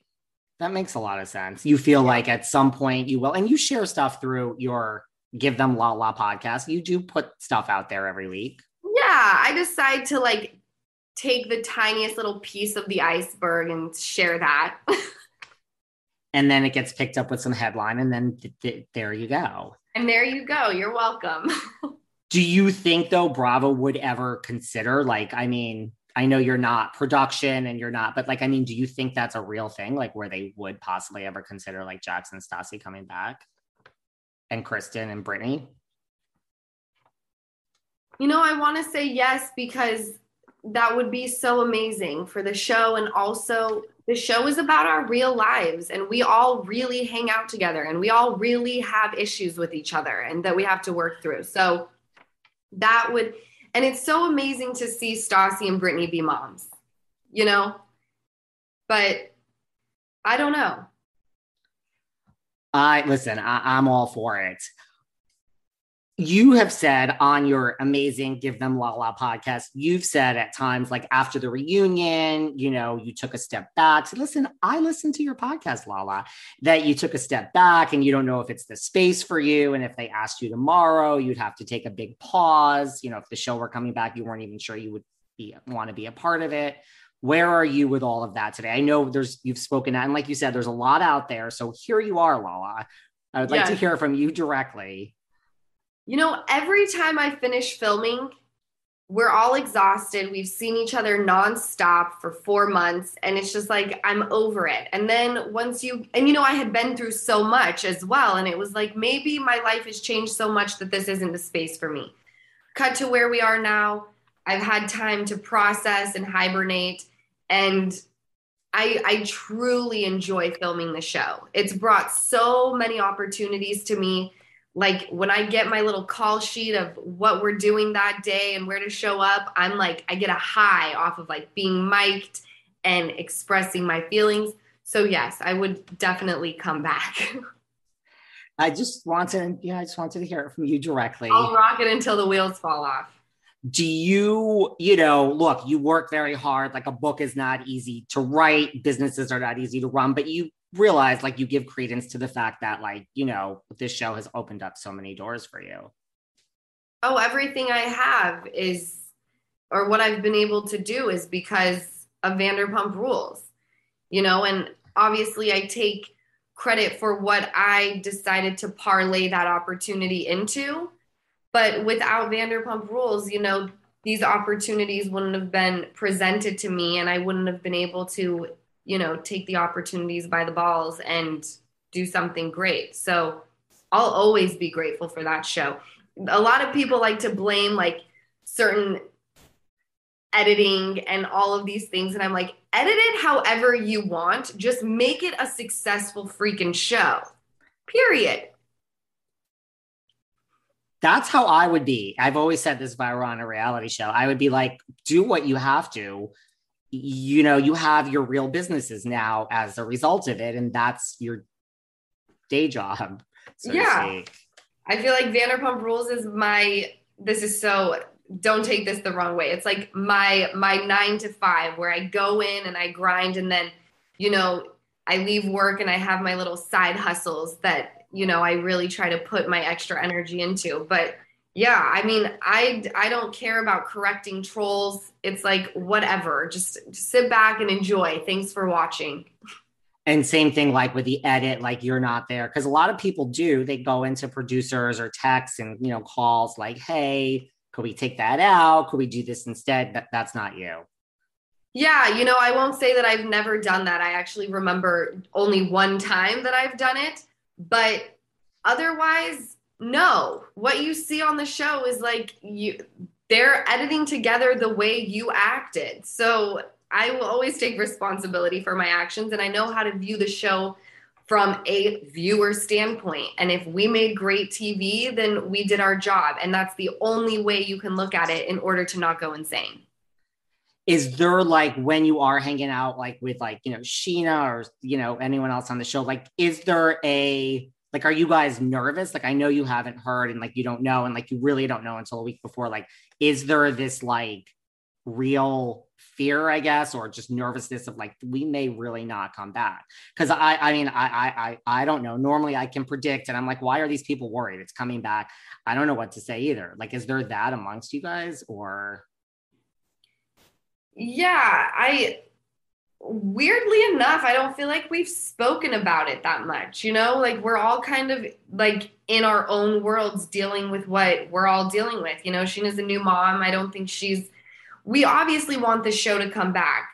That makes a lot of sense. You feel like at some point you will, and you share stuff through your Give Them La La podcast. You do put stuff out there every week. Yeah. I decide to like take the tiniest little piece of the iceberg and share that. and then it gets picked up with some headline, and then th- th- there you go. And there you go. You're welcome. Do you think though Bravo would ever consider like I mean I know you're not production and you're not but like I mean do you think that's a real thing like where they would possibly ever consider like Jackson Stassi coming back and Kristen and Brittany? You know, I want to say yes because that would be so amazing for the show and also the show is about our real lives and we all really hang out together and we all really have issues with each other and that we have to work through. So that would and it's so amazing to see Stassi and Brittany be moms, you know? But I don't know. I listen, I, I'm all for it you have said on your amazing Give Them La La podcast, you've said at times, like after the reunion, you know, you took a step back. So listen, I listened to your podcast, Lala, that you took a step back and you don't know if it's the space for you. And if they asked you tomorrow, you'd have to take a big pause. You know, if the show were coming back, you weren't even sure you would be want to be a part of it. Where are you with all of that today? I know there's you've spoken out, and like you said, there's a lot out there. So here you are, Lala. I would like yeah. to hear from you directly you know, every time I finish filming, we're all exhausted. We've seen each other nonstop for four months, and it's just like, I'm over it. And then once you, and you know, I had been through so much as well. And it was like, maybe my life has changed so much that this isn't the space for me. Cut to where we are now. I've had time to process and hibernate. And I, I truly enjoy filming the show. It's brought so many opportunities to me like when I get my little call sheet of what we're doing that day and where to show up, I'm like, I get a high off of like being mic'd and expressing my feelings. So yes, I would definitely come back. I just wanted, yeah, I just wanted to hear it from you directly. I'll rock it until the wheels fall off. do you you know look you work very hard like a book is not easy to write businesses are not easy to run but you realize like you give credence to the fact that like you know this show has opened up so many doors for you. Oh everything i have is or what i've been able to do is because of vanderpump rules you know and obviously i take credit for what i decided to parlay that opportunity into but without Vanderpump Rules, you know, these opportunities wouldn't have been presented to me and I wouldn't have been able to, you know, take the opportunities by the balls and do something great. So I'll always be grateful for that show. A lot of people like to blame like certain editing and all of these things. And I'm like, edit it however you want, just make it a successful freaking show. Period that's how I would be. I've always said this if I were on a reality show. I would be like, do what you have to. You know, you have your real businesses now as a result of it, and that's your day job. So yeah. I feel like Vanderpump Rules is my this is so don't take this the wrong way. It's like my my 9 to 5 where I go in and I grind and then you know, I leave work and I have my little side hustles that you know I really try to put my extra energy into. But yeah, I mean, I I don't care about correcting trolls. It's like whatever. Just, sit back and enjoy. Thanks for watching. And same thing like with the edit, like you're not there because a lot of people do. They go into producers or texts and you know calls like, "Hey, could we take that out? Could we do this instead?" That, that's not you. Yeah, you know, I won't say that I've never done that. I actually remember only one time that I've done it. But otherwise, no. What you see on the show is like you they're editing together the way you acted. So I will always take responsibility for my actions and I know how to view the show from a viewer standpoint. And if we made great TV, then we did our job. And that's the only way you can look at it in order to not go insane is there like when you are hanging out like with like you know Scheana or you know anyone else on the show like is there a like are you guys nervous? Like I know you haven't heard and like you don't know and like you really don't know until a week before. Like is there this like real fear I guess or just nervousness of like we may really not come back? Because I I mean I I I don't know. Normally I can predict and I'm like why are these people worried? It's coming back. I don't know what to say either. Like is there that amongst you guys or? Yeah, I weirdly enough, I don't feel like we've spoken about it that much. You know, like we're all kind of like in our own worlds dealing with what we're all dealing with. You know, Scheana's a new mom. I don't think she's, we obviously want the show to come back.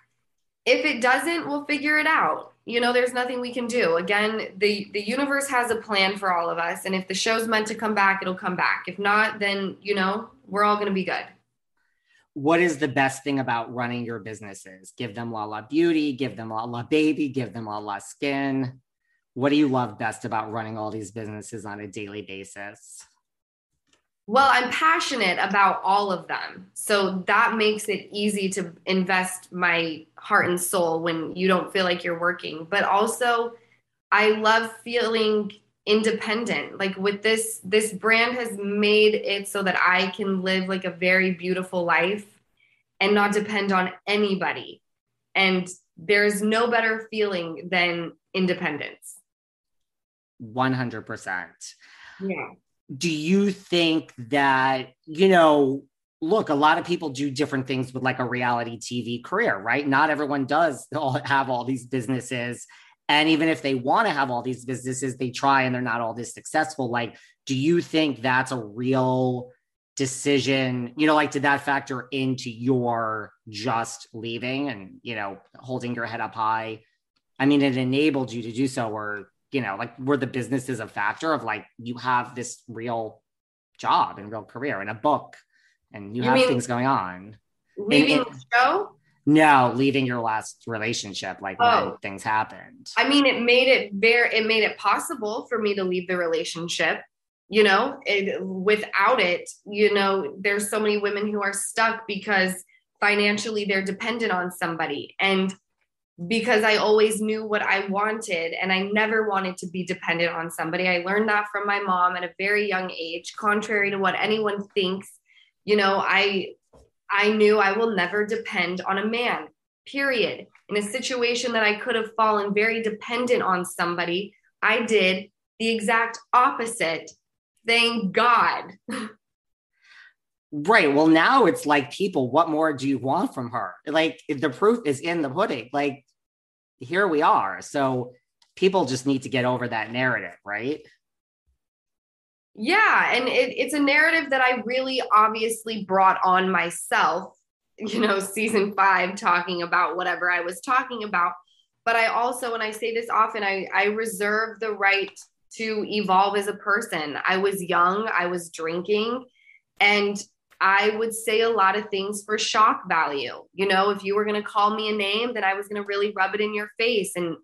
If it doesn't, we'll figure it out. You know, there's nothing we can do. Again, the the universe has a plan for all of us, and if the show's meant to come back, it'll come back. If not, then you know we're all going to be good what is the best thing about running your businesses? Give them La La Beauty, give them La La Baby, give them La La Skin. What do you love best about running all these businesses on a daily basis? Well, I'm passionate about all of them. So that makes it easy to invest my heart and soul when you don't feel like you're working. But also, I love feeling independent. Like with this this brand has made it so that i can live like a very beautiful life and not depend on anybody. And there's no better feeling than independence. 100% yeah. Do you think that you know look a lot of people do different things with like a reality tv career right? Not everyone does all have all these businesses and even if they want to have all these businesses, they try and they're not all this successful. Like, do you think that's a real decision? You know, like, did that factor into your just leaving and, you know, holding your head up high? I mean, it enabled you to do so, or, you know, like, were the businesses a factor of like, you have this real job and real career and a book and you, you have things going on? Leaving the show? No, leaving your last relationship, like oh. when things happened. I mean, it made it very, it made it possible for me to leave the relationship. You know, it, without it, you know, there's so many women who are stuck because financially they're dependent on somebody. And because I always knew what I wanted and I never wanted to be dependent on somebody. I learned that from my mom at a very young age, contrary to what anyone thinks you know, I I knew I will never depend on a man. Period. In a situation that I could have fallen very dependent on somebody, I did the exact opposite. Thank God. Right. Well, now it's like people, what more do you want from her? Like the proof is in the pudding. Like here we are. So people just need to get over that narrative, right? Yeah. And it, it's a narrative that I really obviously brought on myself, you know, season five, talking about whatever I was talking about. But I also, and I say this often, I, I reserve the right to evolve as a person. I was young, I was drinking, and I would say a lot of things for shock value. You know, if you were going to call me a name, then I was going to really rub it in your face and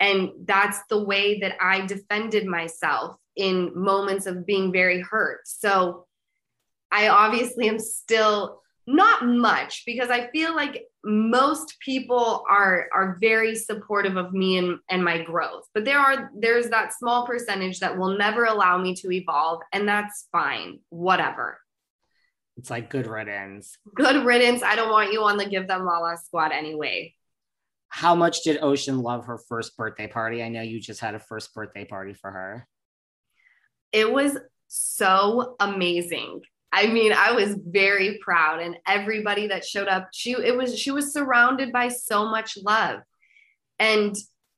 and that's the way that I defended myself in moments of being very hurt. So I obviously am still not much because I feel like most people are are very supportive of me and and my growth. But there are there's that small percentage that will never allow me to evolve and that's fine. Whatever. It's like good riddance. Good riddance. I don't want you on the Give Them Lala squad anyway. How much did Ocean love her first birthday party? I know you just had a first birthday party for her. It was so amazing. I mean, I was very proud and everybody that showed up, she it was she was surrounded by so much love. And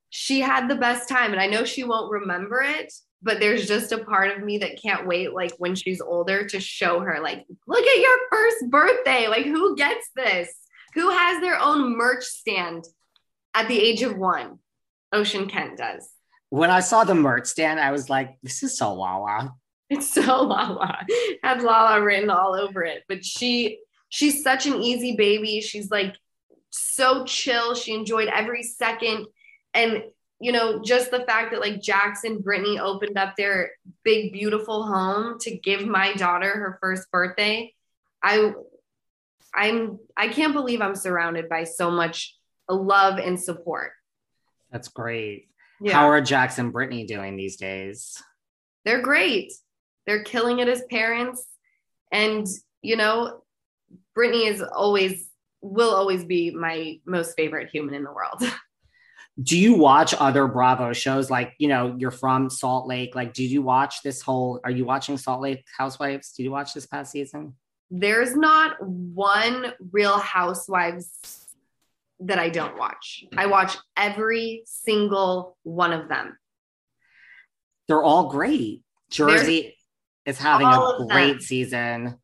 she had the best time and I know she won't remember it, but there's just a part of me that can't wait like when she's older to show her like look at your first birthday like who gets this who has their own merch stand at the age of one ocean kent does. When i saw the merch stand i was like this is so lala it's so lala had lala written all over it. But she she's such an easy baby. She's like so chill. She enjoyed every second. And you know, just the fact that like Jackson Brittany opened up their big, beautiful home to give my daughter her first birthday. I, I'm, I can't believe I'm surrounded by so much love and support. That's great. Yeah. How are Jackson and Brittany doing these days? They're great. They're killing it as parents. And, you know, Brittany is always, will always be my most favorite human in the world. do you watch other Bravo shows? Like, you know, you're from Salt Lake. Like, did you watch this whole? Are you watching Salt Lake Housewives? Did you watch this past season? There's not one Real Housewives that I don't watch. I mm-hmm. watch every single one of them. They're all great. Jersey There's is having a great season.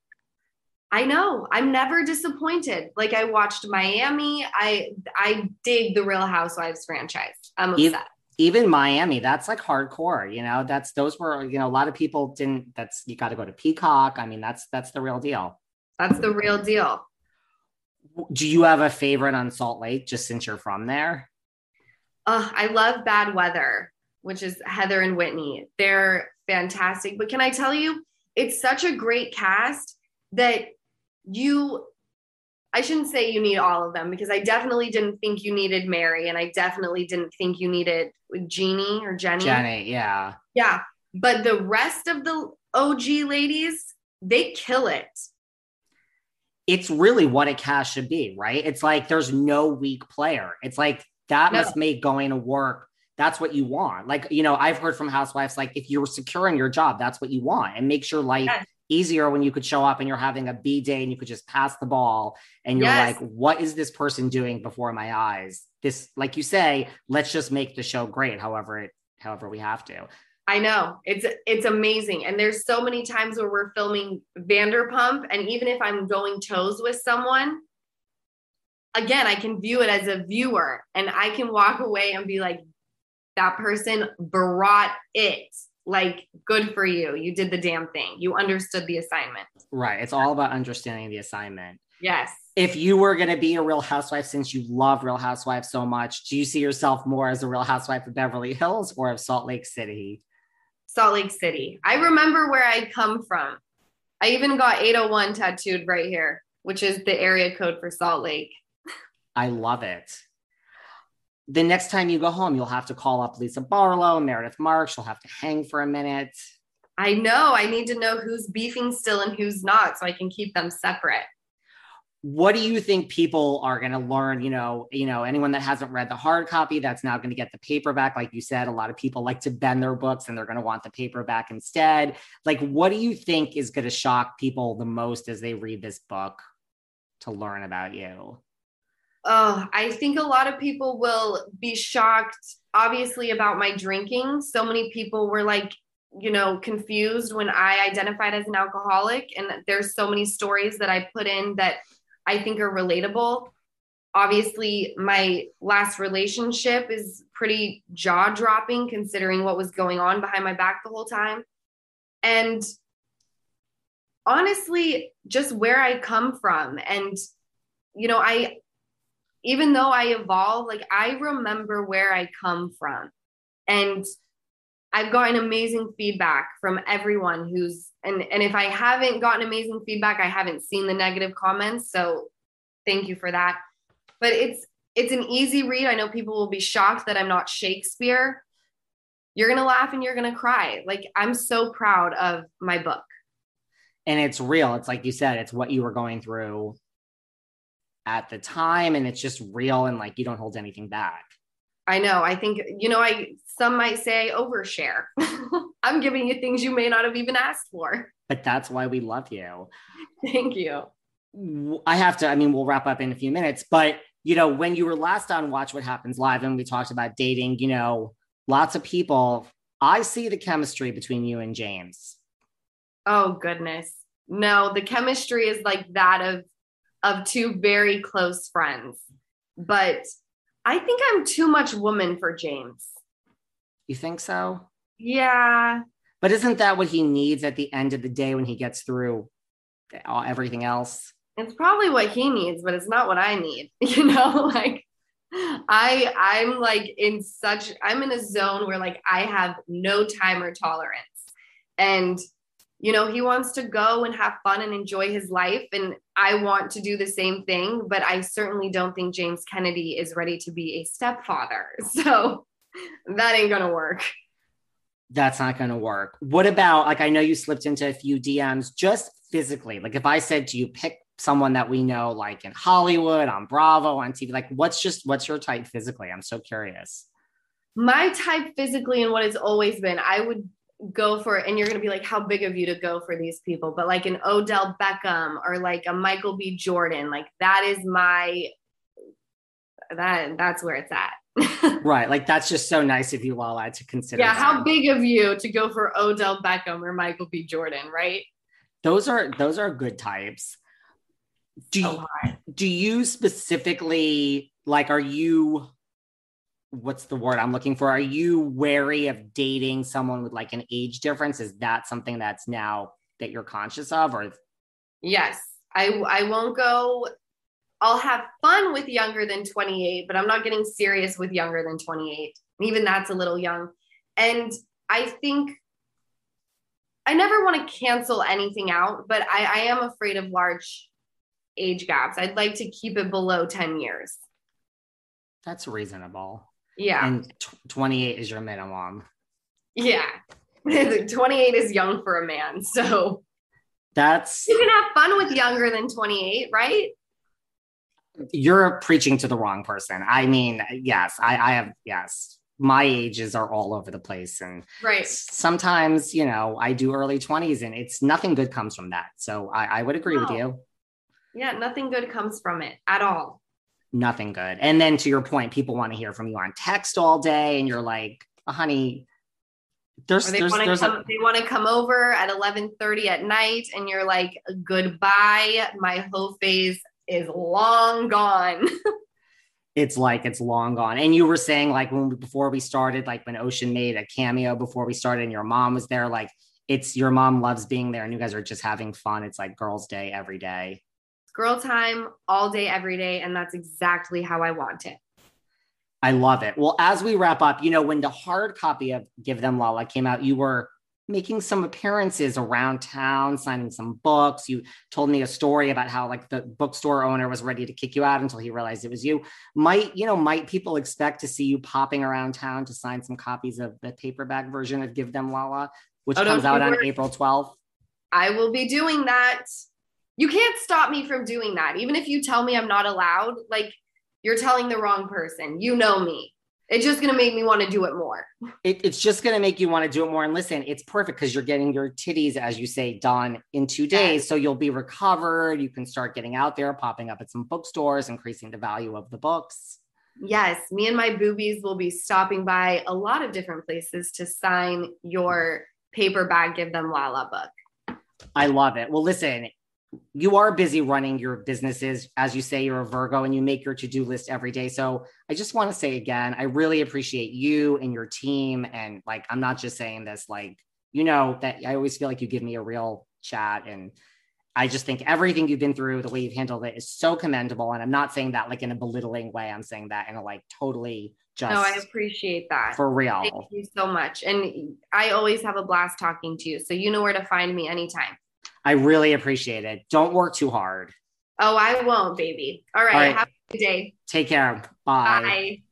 I know. I'm never disappointed. Like I watched Miami. I I dig the Real Housewives franchise. I'm upset. Even, even Miami, that's like hardcore, you know. That's those were, you know, a lot of people didn't that's you got to go to Peacock. I mean, that's that's the real deal. That's the real deal. Do you have a favorite on Salt Lake just since you're from there? Uh, I love Bad Weather, which is Heather and Whitney. They're fantastic. But can I tell you, it's such a great cast that you I shouldn't say you need all of them because I definitely didn't think you needed Mary and I definitely didn't think you needed Jeannie or Jenny. Jenny, yeah. Yeah. But the rest of the OG ladies, they kill it. It's really what a cast should be, right? It's like there's no weak player. It's like that no. must make going to work. That's what you want. Like, you know, I've heard from housewives, like if you're securing your job, that's what you want and makes your life yes easier when you could show up and you're having a B day and you could just pass the ball and you're yes. like, what is this person doing before my eyes? This, like you say, let's just make the show great, however it, however we have to. I know. It's it's amazing, and there's so many times where we're filming Vanderpump, and even if I'm going toes with someone, again, I can view it as a viewer, and I can walk away and be like, that person brought it. Like good for you. You did the damn thing. You understood the assignment. Right. It's all about understanding the assignment. Yes. If you were going to be a real housewife since you love real housewives so much do you see yourself more as a real housewife of beverly hills or of salt lake city salt lake city i remember where i come from i even got 801 tattooed right here which is the area code for salt lake i love it the next time you go home, you'll have to call up Lisa Barlow, Meredith Marks. You'll have to hang for a minute. I know. I need to know who's beefing still and who's not so I can keep them separate. What do you think people are going to learn? You know, you know, anyone that hasn't read the hard copy that's now going to get the paperback. Like you said, a lot of people like to bend their books and they're going to want the paperback instead. Like, what do you think is going to shock people the most as they read this book to learn about you? Oh, I think a lot of people will be shocked, obviously, about my drinking. So many people were like, you know, confused when I identified as an alcoholic. And there's so many stories that I put in that I think are relatable. Obviously, my last relationship is pretty jaw dropping considering what was going on behind my back the whole time. And honestly, just where I come from. And, you know, I, even though I evolve, like I remember where I come from. And I've gotten amazing feedback from everyone who's and and if I haven't gotten amazing feedback, I haven't seen the negative comments. So thank you for that. But it's it's an easy read. I know people will be shocked that I'm not Shakespeare. You're gonna laugh and you're gonna cry. Like I'm so proud of my book. And it's real. It's like you said, it's what you were going through at the time, and it's just real and like you don't hold anything back. I know. I think, you know, I some might say overshare. I'm giving you things you may not have even asked for. But that's why we love you. Thank you. I have to, I mean, we'll wrap up in a few minutes, but you know, when you were last on Watch What Happens Live and we talked about dating, you know, lots of people, I see the chemistry between you and James. Oh goodness. No, the chemistry is like that of of two very close friends. But I think I'm too much woman for James. You think so? Yeah. But isn't that what he needs at the end of the day when he gets through everything else? It's probably what he needs, but it's not what I need. You know, like I I'm like in such I'm in a zone where like I have no timer tolerance. And you know, he wants to go and have fun and enjoy his life. And I want to do the same thing, but I certainly don't think James Kennedy is ready to be a stepfather. So that ain't going to work. That's not going to work. What about, like, I know you slipped into a few DMs just physically. Like, if I said to you, pick someone that we know, like in Hollywood, on Bravo, on TV, like, what's just, what's your type physically? I'm so curious. My type physically and what it's always been, I would go for it and you're going to be like how big of you to go for these people but like an odell beckham or like a michael b jordan like that is my that that's where it's at right like that's just so nice of you lala to consider yeah that. how big of you to go for odell beckham or michael b jordan right those are those are good types do oh you, do you specifically like are you what's the word I'm looking for? Are you wary of dating someone with like an age difference? Is that something that's now that you're conscious of or Yes. I I won't go I'll have fun with younger than 28, but I'm not getting serious with younger than 28. Even that's a little young. And I think I never want to cancel anything out, but I, I am afraid of large age gaps. I'd like to keep it below 10 years. That's reasonable. Yeah. And t- 28 is your minimum. Yeah. 28 is young for a man. So that's you can have fun with younger than 28, right? You're preaching to the wrong person. I mean, yes, I, I have, yes, my ages are all over the place. And right. sometimes, you know, I do early 20s and it's nothing good comes from that. So I, I would agree no. with you. Yeah, nothing good comes from it at all nothing good. And then to your point, people want to hear from you on text all day, and you're like, honey, there's, they want to come, a- they want to come over at 11:30 at night, and you're like, goodbye, my whole phase is long gone. it's like it's long gone. And you were saying like when before we started, like when Ocean made a cameo before we started, and your mom was there, like it's your mom loves being there, and you guys are just having fun. It's like girls' day every day girl time all day, every day. And that's exactly how I want it. I love it. Well, as we wrap up, you know, when the hard copy of Give Them Lala came out, you were making some appearances around town, signing some books. You told me a story about how like the bookstore owner was ready to kick you out until he realized it was you. Might, you know, might people expect to see you popping around town to sign some copies of the paperback version of Give Them Lala which Oh, comes out on worry. April 12th. I will be doing that. You can't stop me from doing that. Even if you tell me I'm not allowed, like you're telling the wrong person. You know me. It's just going to make me want to do it more. It, it's just going to make you want to do it more. And listen, it's perfect because you're getting your titties, as you say, done in two days. So you'll be recovered. You can start getting out there, popping up at some bookstores, increasing the value of the books. Yes, me and my boobies will be stopping by a lot of different places to sign your paperback Give Them Lala book. I love it. Well, listen, you are busy running your businesses. As you say, you're a Virgo and you make your to do list every day. So I just want to say again, I really appreciate you and your team. And like, I'm not just saying this, like, you know, that I always feel like you give me a real chat. And I just think everything you've been through, the way you've handled it is so commendable. And I'm not saying that like in a belittling way. I'm saying that in a like totally just No, I appreciate that. for real. Thank you so much. And I always have a blast talking to you. So you know where to find me anytime. I really appreciate it. Don't work too hard. Oh, I won't, baby. All right. All right. Have a good day. Take care. Bye. Bye.